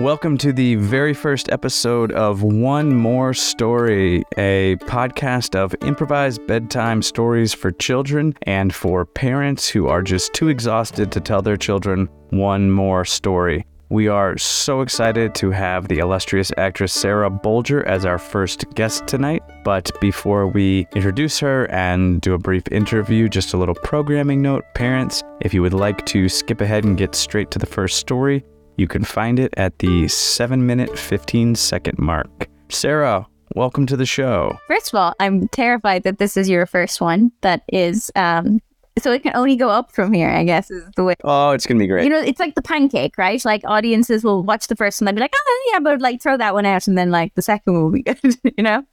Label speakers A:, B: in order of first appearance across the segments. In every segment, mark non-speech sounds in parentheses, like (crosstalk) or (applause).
A: Welcome to the very first episode of One More Story, a podcast of improvised bedtime stories for children and for parents who are just too exhausted to tell their children one more story. We are so excited to have the illustrious actress Sarah Bolger as our first guest tonight. But before we introduce her and do a brief interview, just a little programming note. Parents, if you would like to skip ahead and get straight to the first story, you can find it at the 7 minute 15 second mark. Sarah, welcome to the show.
B: First of all, I'm terrified that this is your first one. That is, um, so it can only go up from here. I guess is the way.
A: Oh, it's going to be great.
B: You know, it's like the pancake, right? Like audiences will watch the first one, they'll be like, "Oh yeah," but like throw that one out, and then like the second one will be (laughs) good. you know,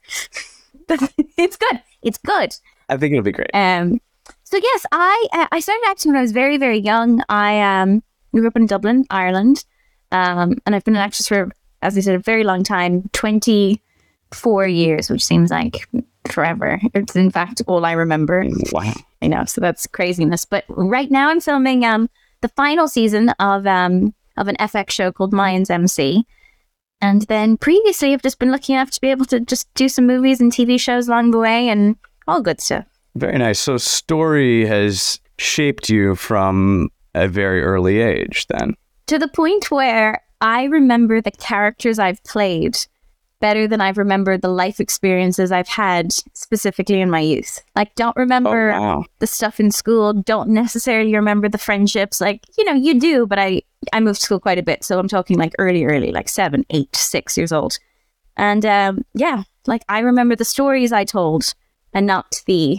B: (laughs) it's good. It's good.
A: I think it'll be great.
B: Um, so yes, I uh, I started acting when I was very very young. I um grew up in Dublin, Ireland, um, and I've been an actress for, as I said, a very long time 24 years, which seems like forever. It's in fact all I remember.
A: Wow.
B: I know, so that's craziness. But right now I'm filming um, the final season of um, of an FX show called Mayans MC. And then previously, I've just been lucky enough to be able to just do some movies and TV shows along the way and all good stuff.
A: Very nice. So, story has shaped you from a very early age, then.
B: To the point where I remember the characters I've played better than I've remembered the life experiences I've had specifically in my youth. Like, don't remember
A: oh, wow.
B: the stuff in school, don't necessarily remember the friendships. Like, you know, you do, but I, I moved to school quite a bit. So I'm talking like early, early, like seven, eight, six years old. And um, yeah, like I remember the stories I told and not the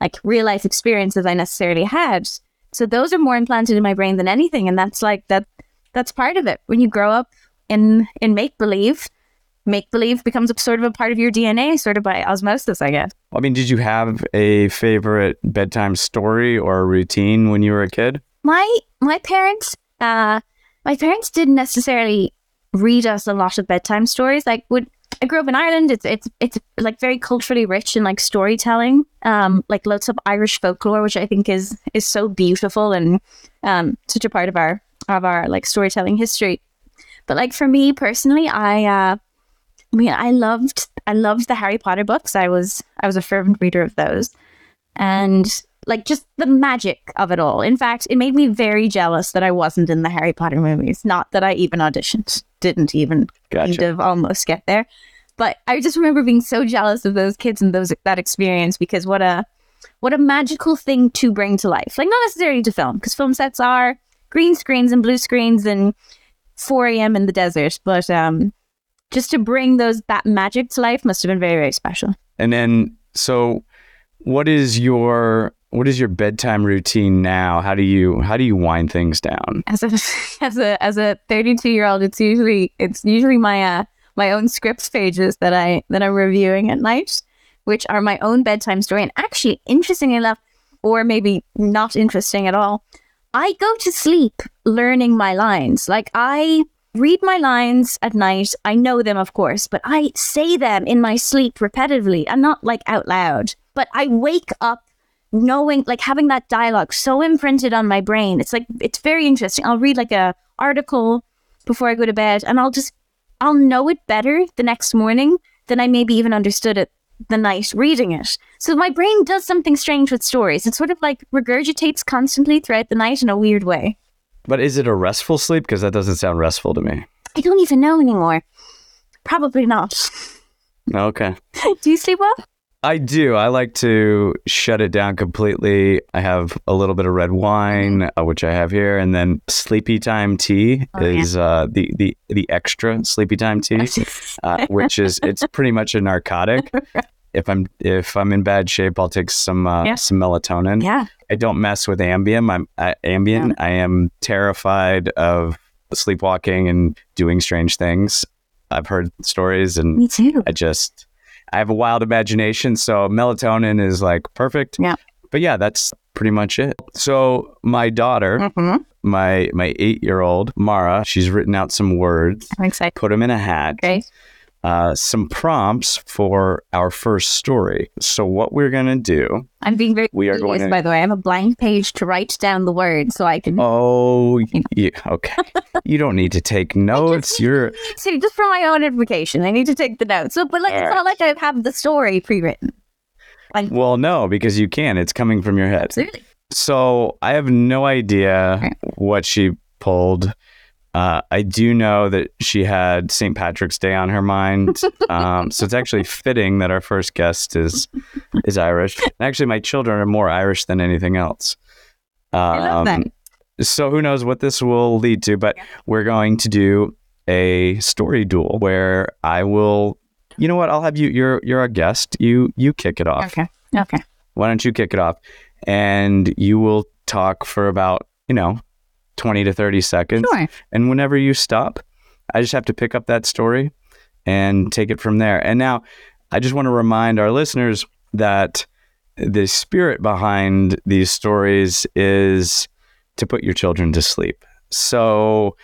B: like real life experiences I necessarily had. So those are more implanted in my brain than anything, and that's like that. That's part of it. When you grow up in in make believe, make believe becomes a sort of a part of your DNA, sort of by osmosis, I guess.
A: I mean, did you have a favorite bedtime story or routine when you were a kid?
B: My my parents, uh, my parents didn't necessarily read us a lot of bedtime stories. Like, would I grew up in Ireland? It's it's it's like very culturally rich in like storytelling, um, like lots of Irish folklore, which I think is is so beautiful and um, such a part of our of our like storytelling history. But like for me personally, I uh, I mean, I loved I loved the Harry Potter books. I was I was a fervent reader of those, and like just the magic of it all. In fact, it made me very jealous that I wasn't in the Harry Potter movies. Not that I even auditioned, didn't even kind of almost get there. But I just remember being so jealous of those kids and those that experience because what a what a magical thing to bring to life. Like not necessarily to film, because film sets are green screens and blue screens and 4 a.m. in the desert. But um just to bring those that magic to life must have been very, very special.
A: And then, so what is your what is your bedtime routine now? How do you how do you wind things down?
B: As a (laughs) as a as a 32 year old, it's usually it's usually my uh my own scripts pages that I that I'm reviewing at night, which are my own bedtime story. And actually, interesting enough, or maybe not interesting at all, I go to sleep learning my lines. Like I read my lines at night. I know them, of course, but I say them in my sleep repetitively and not like out loud. But I wake up knowing, like having that dialogue so imprinted on my brain. It's like, it's very interesting. I'll read like a article before I go to bed and I'll just, I'll know it better the next morning than I maybe even understood it the night reading it. So my brain does something strange with stories. It sort of like regurgitates constantly throughout the night in a weird way.
A: But is it a restful sleep? Because that doesn't sound restful to me.
B: I don't even know anymore. Probably not.
A: Okay. (laughs)
B: Do you sleep well?
A: I do. I like to shut it down completely. I have a little bit of red wine, uh, which I have here, and then sleepy time tea
B: Oh, yeah.
A: is uh, the the the extra sleepy time tea, (laughs) uh, which is it's pretty much a narcotic. (laughs) If I'm if I'm in bad shape, I'll take some uh,
B: Yeah.
A: some melatonin.
B: yeah.
A: I don't mess with Ambien. I'm uh, Ambien. I am terrified of sleepwalking and doing strange things. I've heard stories, and
B: Me too.
A: I just I have a wild imagination, so melatonin is like perfect.
B: Yeah.
A: But yeah, that's pretty much it. So my daughter,
B: Mm-hmm.
A: my my eight year old Mara, she's written out some words,
B: I'm excited.
A: put them in a hat,
B: Great.
A: Uh, some prompts for our first story. So, what we're going to do,
B: I'm being very
A: We are going to-
B: by the way. I have a blank page to write down the words so I can
A: oh, y- okay. you don't need to take (laughs) notes. You're, (laughs)
B: see just for my own edification. I need to take the notes. So, but like it's
A: Alright.
B: not like I have the story pre-written.
A: well, no, because you can. It's coming from your head.
B: Absolutely.
A: So I have no idea
B: Okay.
A: what she pulled. Uh, I do know that she had St. Patrick's Day on her mind. (laughs) Um, so it's actually fitting that our first guest is is Irish. And actually, my children are more Irish than anything else.
B: I love that.
A: Um, so who knows what this will lead to? But
B: Yeah.
A: we're going to do a story duel where I will. You know what? I'll have you. You're you're a guest. You you kick it off.
B: Okay. Okay.
A: Why don't you kick it off? And you will talk for about, you know, 20 to 30 seconds.
B: Sure.
A: And whenever you stop, I just have to pick up that story and take it from there. And now I just want to remind our listeners that the spirit behind these stories is to put your children to sleep. So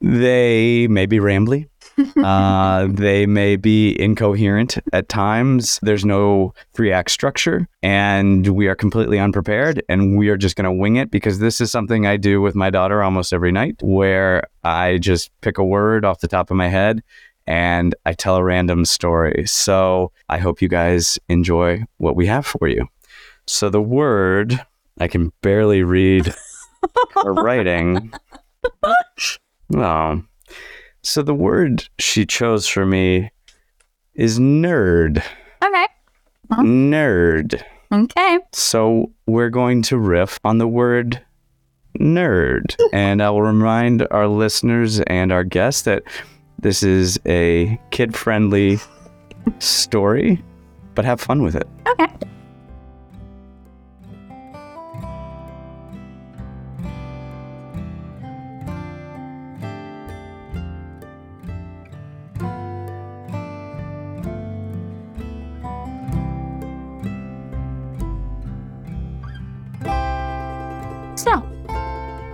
A: they may be rambly. (laughs) uh, they may be incoherent at times. There's no three act structure, and we are completely unprepared, and we are just going to wing it because this is something I do with my daughter almost every night where I just pick a word off the top of my head and I tell a random story. So I hope you guys enjoy what we have for you. So the word, I can barely read (laughs) her writing. (laughs) Oh. So the word she chose for me is nerd.
B: Okay.
A: Nerd.
B: Okay.
A: So we're going to riff on the word nerd. (laughs) and I will remind our listeners and our guests that this is a kid friendly story, but have fun with it.
B: Okay.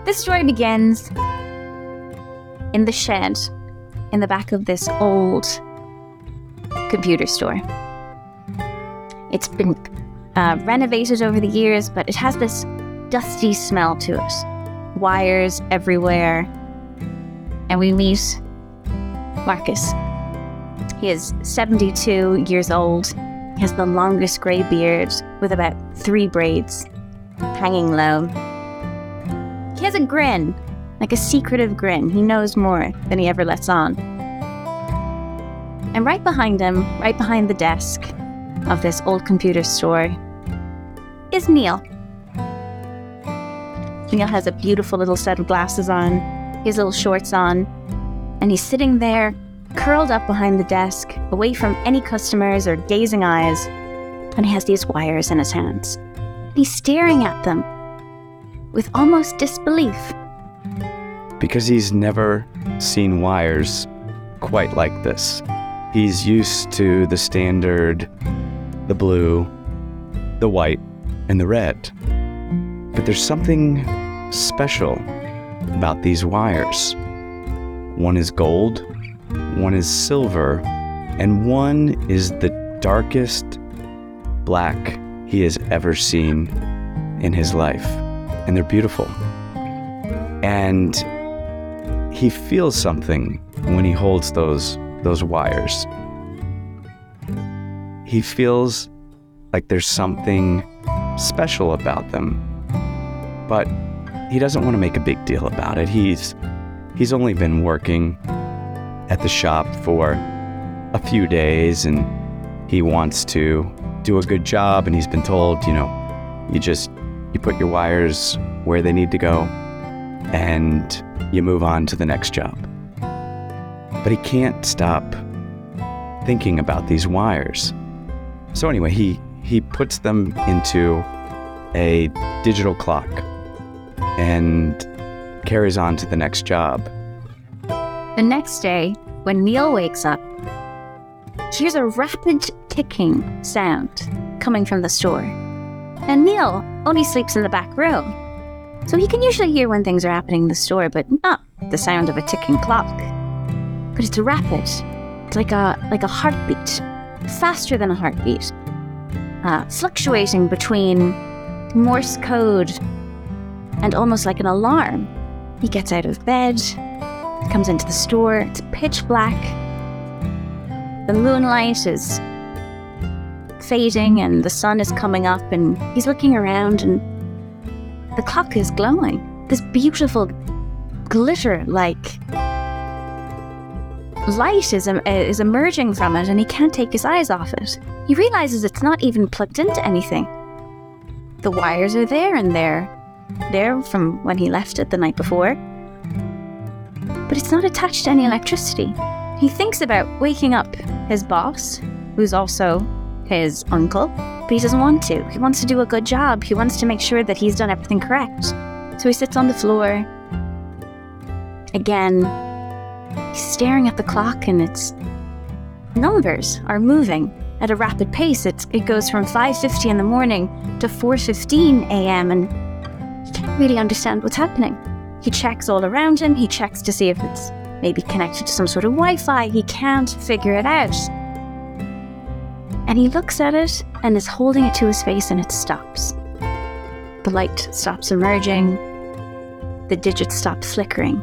B: This story begins in the shed in the back of this old computer store. It's been uh, renovated over the years, but it has this dusty smell to it. Wires everywhere. And we meet Marcus. He is 72 years old. He has the longest grey beard with about three braids hanging low. Has a grin, like a secretive grin. He knows more than he ever lets on. And right behind him, right behind the desk of this old computer store, is Neil. Neil has a beautiful little set of glasses on, his little shorts on, and he's sitting there, curled up behind the desk, away from any customers or gazing eyes, and he has these wires in his hands. He's staring at them with almost disbelief.
A: Because he's never seen wires quite like this. He's used to the standard, the blue, the white, and the red. But there's something special about these wires. One is gold, one is silver, and one is the darkest black he has ever seen in his life. And they're beautiful. And he feels something when he holds those those wires. He feels like there's something special about them. But he doesn't want to make a big deal about it. He's he's only been working at the shop for a few days and he wants to do a good job and he's been told, you know, you just you put your wires where they need to go and you move on to the next job. But he can't stop thinking about these wires. So anyway, he he puts them into a digital clock and carries on to the next job.
B: The next day, when Neil wakes up, he hears a rapid ticking sound coming from the store. And Neil only sleeps in the back room. So he can usually hear when things are happening in the store, but not the sound of a ticking clock. But it's rapid, It's like a like a heartbeat, faster than a heartbeat, uh, fluctuating between Morse code and almost like an alarm. He gets out of bed, comes into the store. It's pitch black. The moonlight is fading, and the sun is coming up, and he's looking around, and the clock is glowing. This beautiful glitter like light is, is emerging from it, and he can't take his eyes off it. He realizes it's not even plugged into anything. The wires are there, and they're there from when he left it the night before. But it's not attached to any electricity. He thinks about waking up his boss, who's also his uncle, but he doesn't want to. He wants to do a good job. He wants to make sure that he's done everything correct. So he sits on the floor. Again, he's staring at the clock and its numbers are moving at a rapid pace. It's, it goes from 5:50 in the morning to 4:15 a.m. and he can't really understand what's happening. He checks all around him. He checks to see if it's maybe connected to some sort of Wi-Fi. He can't figure it out. And he looks at it and is holding it to his face and it stops. The light stops emerging. The digits stop flickering.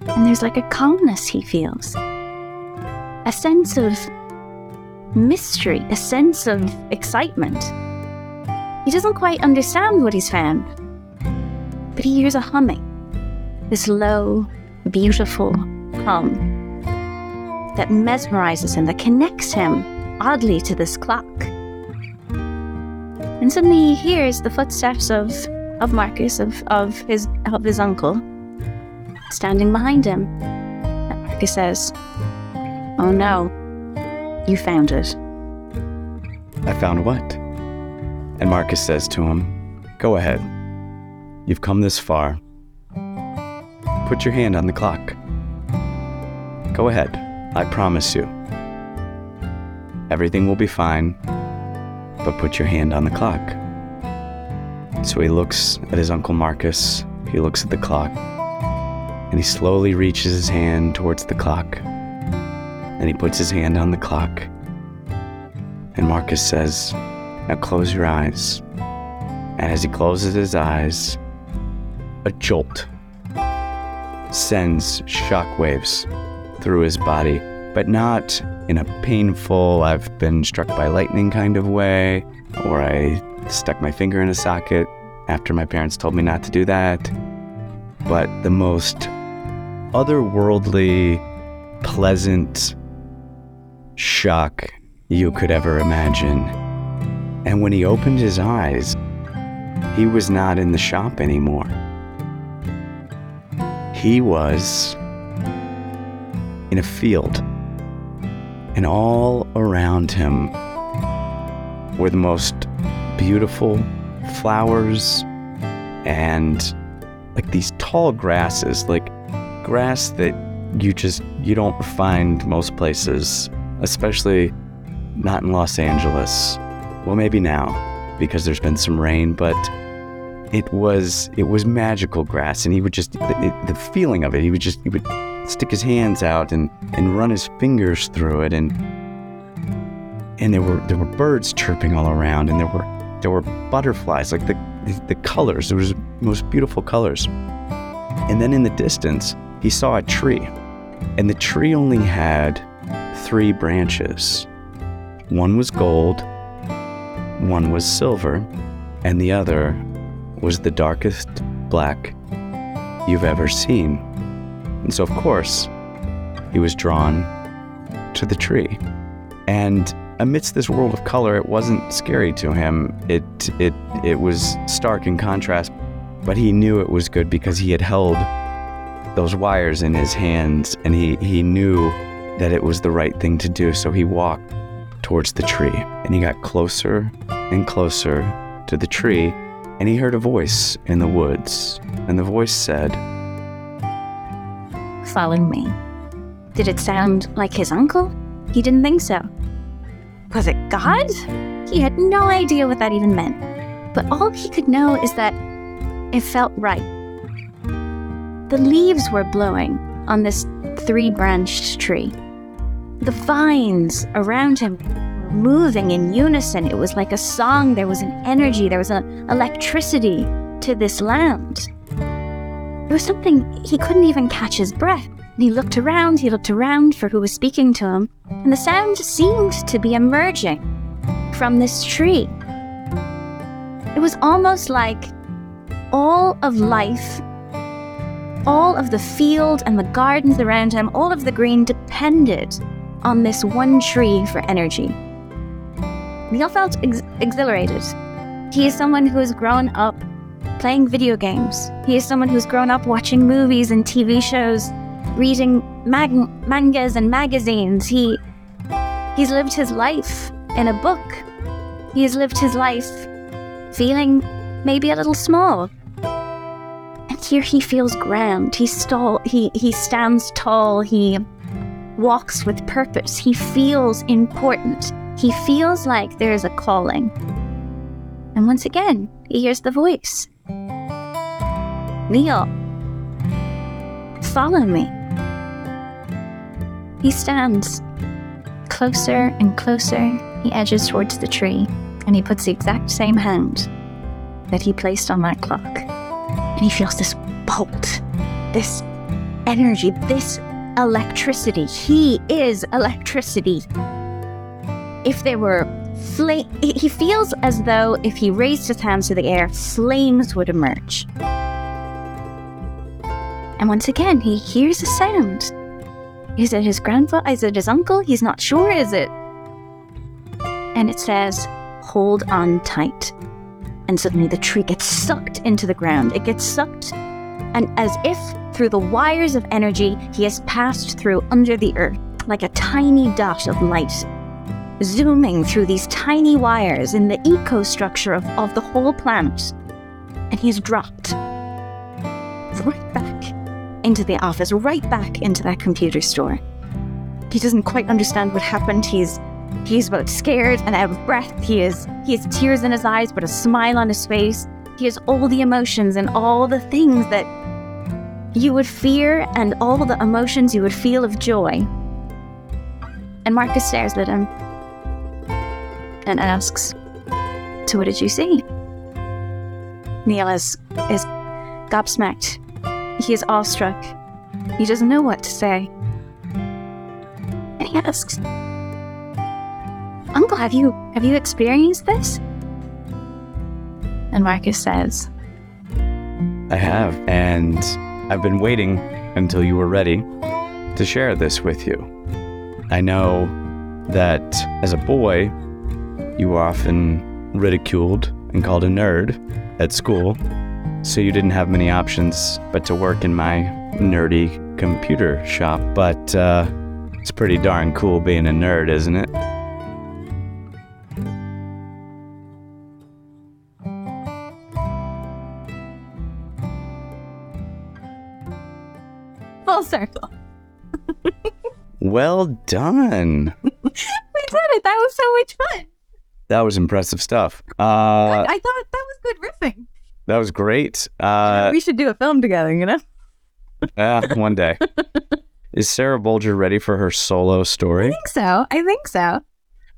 B: And there's like a calmness he feels. A sense of mystery, a sense of excitement. He doesn't quite understand what he's found, but he hears a humming. This low, beautiful hum that mesmerizes him, that connects him oddly to this clock. And suddenly he hears the footsteps of, of Marcus, of, of, his, of his uncle, standing behind him. And Marcus says, Oh no, you found it.
A: I found what? And Marcus says to him, Go ahead. You've come this far. Put your hand on the clock. Go ahead. I promise you. Everything will be fine, but put your hand on the clock. So he looks at his Uncle Marcus, he looks at the clock, and he slowly reaches his hand towards the clock. And he puts his hand on the clock. And Marcus says, Now close your eyes. And as he closes his eyes, a jolt sends shockwaves through his body, but not in a painful, I've been struck by lightning kind of way, or I stuck my finger in a socket after my parents told me not to do that, but the most otherworldly, pleasant shock you could ever imagine. And when he opened his eyes, he was not in the shop anymore. He was in a field and all around him were the most beautiful flowers and like these tall grasses, like grass that you just you don't find most places, especially not in Los Angeles. Well, maybe now because there's been some rain, but it was it was magical grass, and he would just the, the feeling of it. He would just he would stick his hands out and, and run his fingers through it and and there were there were birds chirping all around and there were there were butterflies like the the colors there was most beautiful colors. And then in the distance he saw a tree and the tree only had three branches. One was gold one was silver and the other was the darkest black you've ever seen and so, of course, he was drawn to the tree. And amidst this world of color, it wasn't scary to him. It, it, it was stark in contrast, but he knew it was good because he had held those wires in his hands and he, he knew that it was the right thing to do. So he walked towards the tree and he got closer and closer to the tree and he heard a voice in the woods. And the voice said,
B: following me. Did it sound like his uncle? He didn't think so. Was it God? He had no idea what that even meant. But all he could know is that it felt right. The leaves were blowing on this three branched tree. the vines around him were moving in unison. It was like a song. There was an energy, there was an electricity to this land. There was something he couldn't even catch his breath. And he looked around, he looked around for who was speaking to him, and the sound seemed to be emerging from this tree. It was almost like all of life, all of the field and the gardens around him, all of the green depended on this one tree for energy. Neil felt ex- exhilarated. He is someone who has grown up playing video games. He is someone who's grown up watching movies and TV shows, reading mag- mangas and magazines. He he's lived his life in a book. He has lived his life feeling maybe a little small. And here he feels grand. He stall he he stands tall. He walks with purpose. He feels important. He feels like there is a calling. And once again, he hears the voice. Neil, follow me. He stands closer and closer. He edges towards the tree and he puts the exact same hand that he placed on that clock. And he feels this bolt, this energy, this electricity. He is electricity. If there were flame, he feels as though if he raised his hands to the air, flames would emerge. And once again, he hears a sound. Is it his grandfather? Is it his uncle? He's not sure, is it? And it says, hold on tight. And suddenly the tree gets sucked into the ground. It gets sucked, and as if through the wires of energy, he has passed through under the earth, like a tiny dot of light, zooming through these tiny wires in the eco structure of, of the whole planet. And he's dropped right back into the office, right back into that computer store. He doesn't quite understand what happened. He's he's both scared and out of breath. He is he has tears in his eyes, but a smile on his face. He has all the emotions and all the things that you would fear and all the emotions you would feel of joy. And Marcus stares at him and asks, So what did you see? Neil is, is gobsmacked. He is awestruck. He doesn't know what to say. And he asks, Uncle, have you have you experienced this? And Marcus says,
A: I have, and I've been waiting until you were ready to share this with you. I know that as a boy, you were often ridiculed and called a nerd at school, so you didn't have many options but to work in my nerdy computer shop. But uh, it's pretty darn cool being a nerd, isn't it?
B: Full circle.
A: Well done. (laughs)
B: We did it. That was so much fun.
A: That was impressive stuff. Uh,
B: I thought that was good riffing.
A: That was great. Uh,
B: we should do a film together, you know?
A: uh, one day. (laughs) Is Sarah Bolger ready for her solo story?
B: I think so. I think so.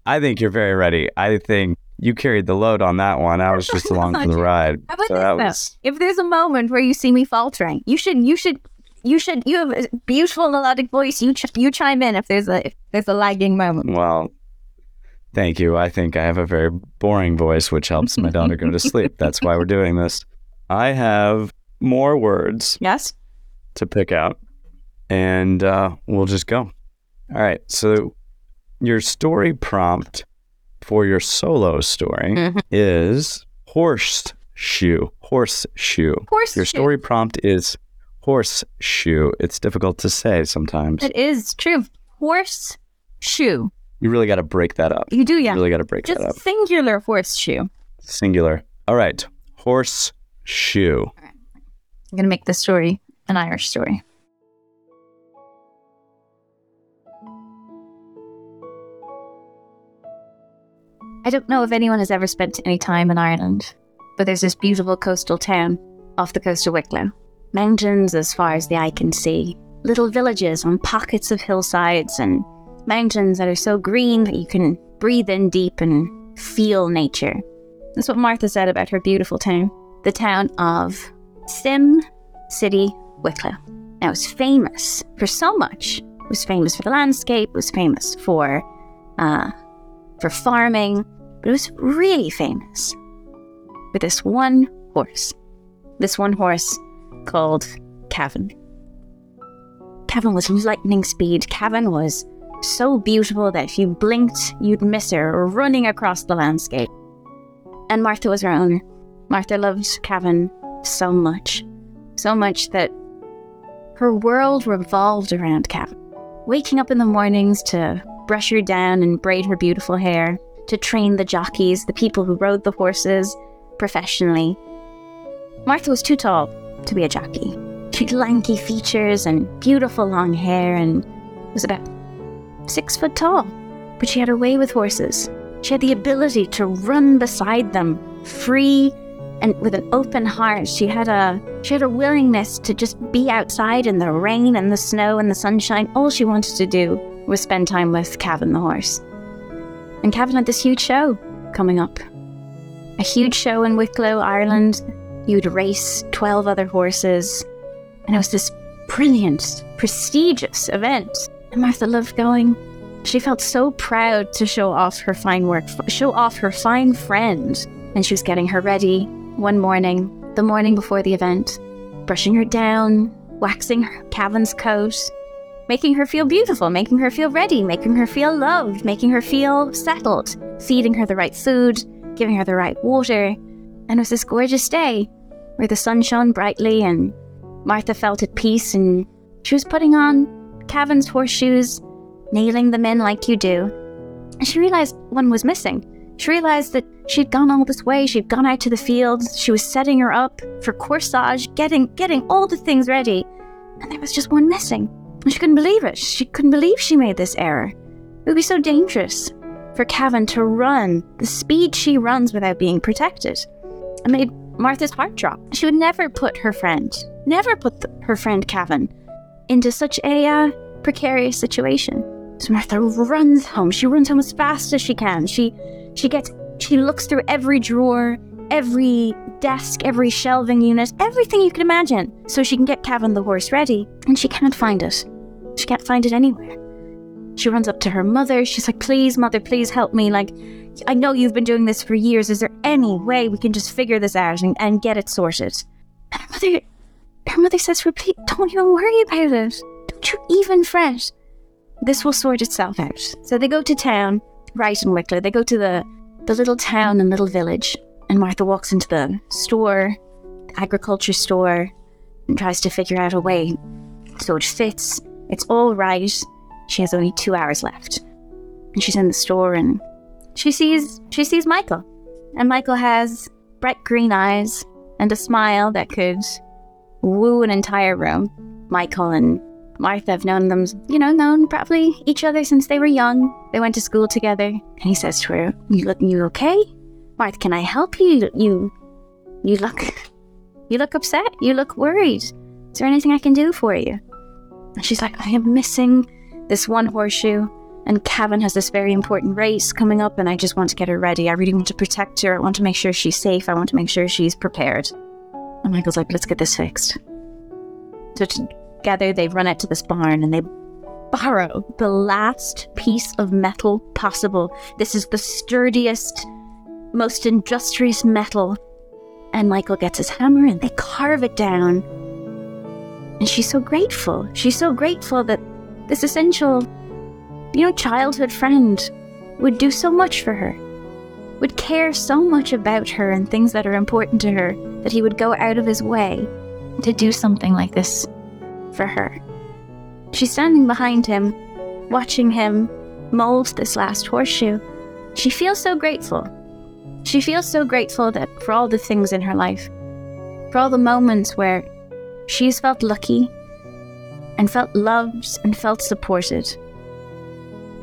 A: I think you're very ready. I think you carried the load on that one. I was (laughs) just along for the ride.
B: How about
A: So
B: this,
A: that was
B: If there's a moment where you see me faltering, you should, you should, you should, you have a beautiful melodic voice. You, ch- you chime in if there's a, if there's a lagging moment.
A: well. Thank you. I think I have a very boring voice, which helps my daughter go to sleep. (laughs) That's why we're doing this. I have more words
B: Yes.
A: to pick out, and uh, we'll just go. All right. So, your story prompt for your solo story
B: Mhm.
A: is horseshoe. Horseshoe.
B: Horse.
A: Your story prompt is horseshoe. It's difficult to say sometimes.
B: It is true. Horse shoe.
A: You really got to break that up.
B: You do, yeah.
A: You really got to break
B: Just
A: that up.
B: singular horseshoe.
A: Singular. All right. Horseshoe.
B: I'm gonna make this story an Irish story. I don't know if anyone has ever spent any time in Ireland, but there's this beautiful coastal town off the coast of Wicklow. Mountains as far as the eye can see, little villages on pockets of hillsides, and mountains that are so green that you can breathe in deep and feel nature. That's what Martha said about her beautiful town, the town of Sim City, Wicklow. Now, it's famous for so much. It was famous for the landscape, it was famous for, uh, for farming, but it was really famous for this one horse. This one horse called Cavan. Cavan was lightning speed. Cavan was so beautiful that if you blinked, you'd miss her running across the landscape. And Martha was her owner. Martha loved Cavan so much. So much that her world revolved around Cavan. Waking up in the mornings to brush her down and braid her beautiful hair, to train the jockeys, the people who rode the horses professionally. Martha was too tall to be a jockey. She had lanky features and beautiful long hair and was about six foot tall. But she had her way with horses. She had the ability to run beside them, free and with an open heart. She had a she had a willingness to just be outside in the rain and the snow and the sunshine. All she wanted to do was spend time with Cavan the horse. And Cavan had this huge show coming up. A huge show in Wicklow, Ireland. You'd race 12 other horses. And it was this brilliant, prestigious event. And Martha loved going. She felt so proud to show off her fine work, show off her fine friend. And she was getting her ready one morning, the morning before the event, brushing her down, waxing her Cavan's coat, making her feel beautiful, making her feel ready, making her feel loved, making her feel settled, feeding her the right food, giving her the right water. And it was this gorgeous day where the sun shone brightly and Martha felt at peace and she was putting on Cavan's horseshoes, nailing them in like you do. She realized one was missing. She realized that she'd gone all this way, she'd gone out to the fields, she was setting her up for corsage, getting getting all the things ready, and there was just one missing. And she couldn't believe it. She couldn't believe she made this error. It would be so dangerous for Cavan to run the speed she runs without being protected. It made Martha's heart drop. She would never put her friend, never put the, her friend Cavan into such a uh, precarious situation. So Martha runs home. She runs home as fast as she can. She she gets she looks through every drawer, every desk, every shelving unit, everything you can imagine, so she can get Cavan the horse ready. And she can't find it. She can't find it anywhere. She runs up to her mother. She's like, "Please, mother, please help me. Like, I know you've been doing this for years. Is there any way we can just figure this out and, and get it sorted?" And her mother, her mother says, "Repeat, don't even worry about it. Don't you even fret. This will sort itself out." So they go to town, right in Wicklow. They go to the the little town and little village, and Martha walks into the store, agriculture store, and tries to figure out a way so it fits. It's all right. She has only two hours left, and she's in the store and she sees she sees Michael, and Michael has bright green eyes and a smile that could woo an entire room. Michael and Martha have known them, you know, known probably each other since they were young. They went to school together. And he says to her, "You look, you okay? Martha, can I help you? You, you look, you look upset. You look worried. Is there anything I can do for you?" And she's like, "I am missing this one horseshoe." And Cavan has this very important race coming up, and I just want to get her ready. I really want to protect her. I want to make sure she's safe. I want to make sure she's prepared. And Michael's like, let's get this fixed. So together, they run out to this barn and they borrow the last piece of metal possible. This is the sturdiest, most industrious metal. And Michael gets his hammer and they carve it down. And she's so grateful. She's so grateful that this essential you know, childhood friend would do so much for her, would care so much about her and things that are important to her that he would go out of his way to do something like this for her. She's standing behind him, watching him mold this last horseshoe. She feels so grateful. She feels so grateful that for all the things in her life, for all the moments where she's felt lucky and felt loved and felt supported.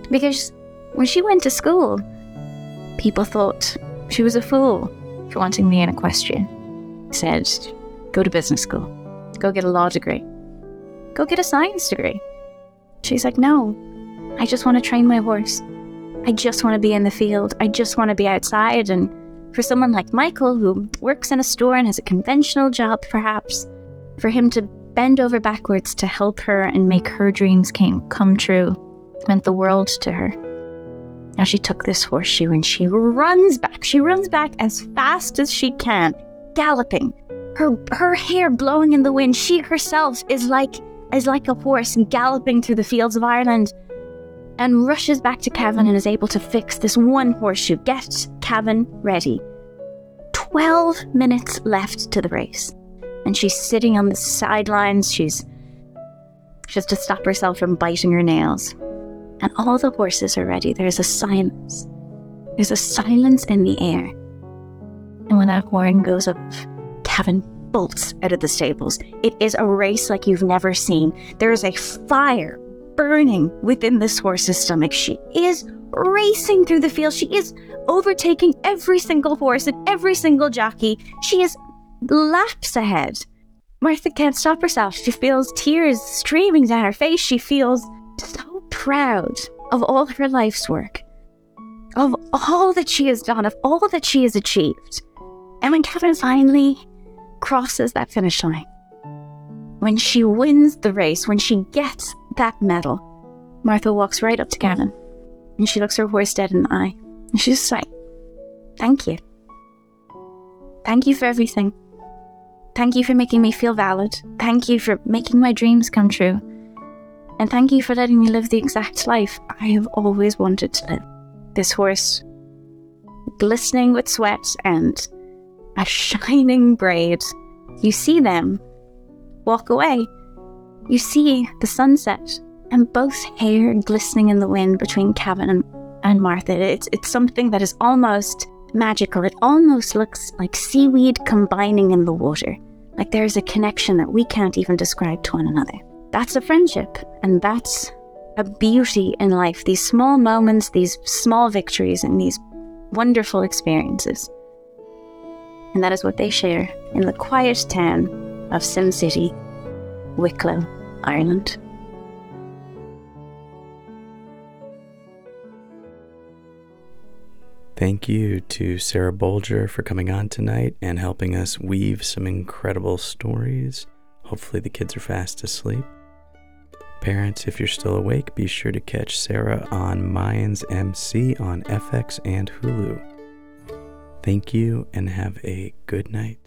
B: Because when she went to school, people thought she was a fool for wanting me in equestrian. Said, go to business school, go get a law degree, go get a science degree. She's like, no, I just want to train my horse. I just want to be in the field. I just want to be outside. And for someone like Michael, who works in a store and has a conventional job, perhaps, for him to bend over backwards to help her and make her dreams came, come true meant the world to her. Now she took this horseshoe and she runs back. She runs back as fast as she can, galloping. Her her hair blowing in the wind. She herself is like is like a horse galloping through the fields of Ireland and rushes back to Kevin and is able to fix this one horseshoe. Get Kevin ready. 12 minutes left to the race. And she's sitting on the sidelines. She's just to stop herself from biting her nails. And all the horses are ready. There's a silence. There's a silence in the air. And when that horn goes up, Kevin bolts out of the stables. It is a race like you've never seen. There is a fire burning within this horse's stomach. She is racing through the field. She is overtaking every single horse and every single jockey. She is laps ahead. Martha can't stop herself. She feels tears streaming down her face. She feels so proud of all her life's work, of all that she has done, of all that she has achieved. And when Kevin finally crosses that finish line, when she wins the race, when she gets that medal, Martha walks right up to Kevin and she looks her horse dead in the eye. And she's just like, Thank you. Thank you for everything. Thank you for making me feel valid. Thank you for making my dreams come true. And thank you for letting me live the exact life I have always wanted to live. This horse, glistening with sweat and a shining braid, you see them walk away. You see the sunset and both hair glistening in the wind between Kevin and, and Martha. It's, it's something that is almost magical. It almost looks like seaweed combining in the water. Like there's a connection that we can't even describe to one another. That's a friendship, and that's a beauty in life. These small moments, these small victories, and these wonderful experiences. And that is what they share in the quiet town of Sim City, Wicklow, Ireland.
A: Thank you to Sarah Bolger for coming on tonight and helping us weave some incredible stories. Hopefully, the kids are fast asleep. Parents, if you're still awake, be sure to catch Sarah on Mayans MC on FX and Hulu. Thank you and have a good night.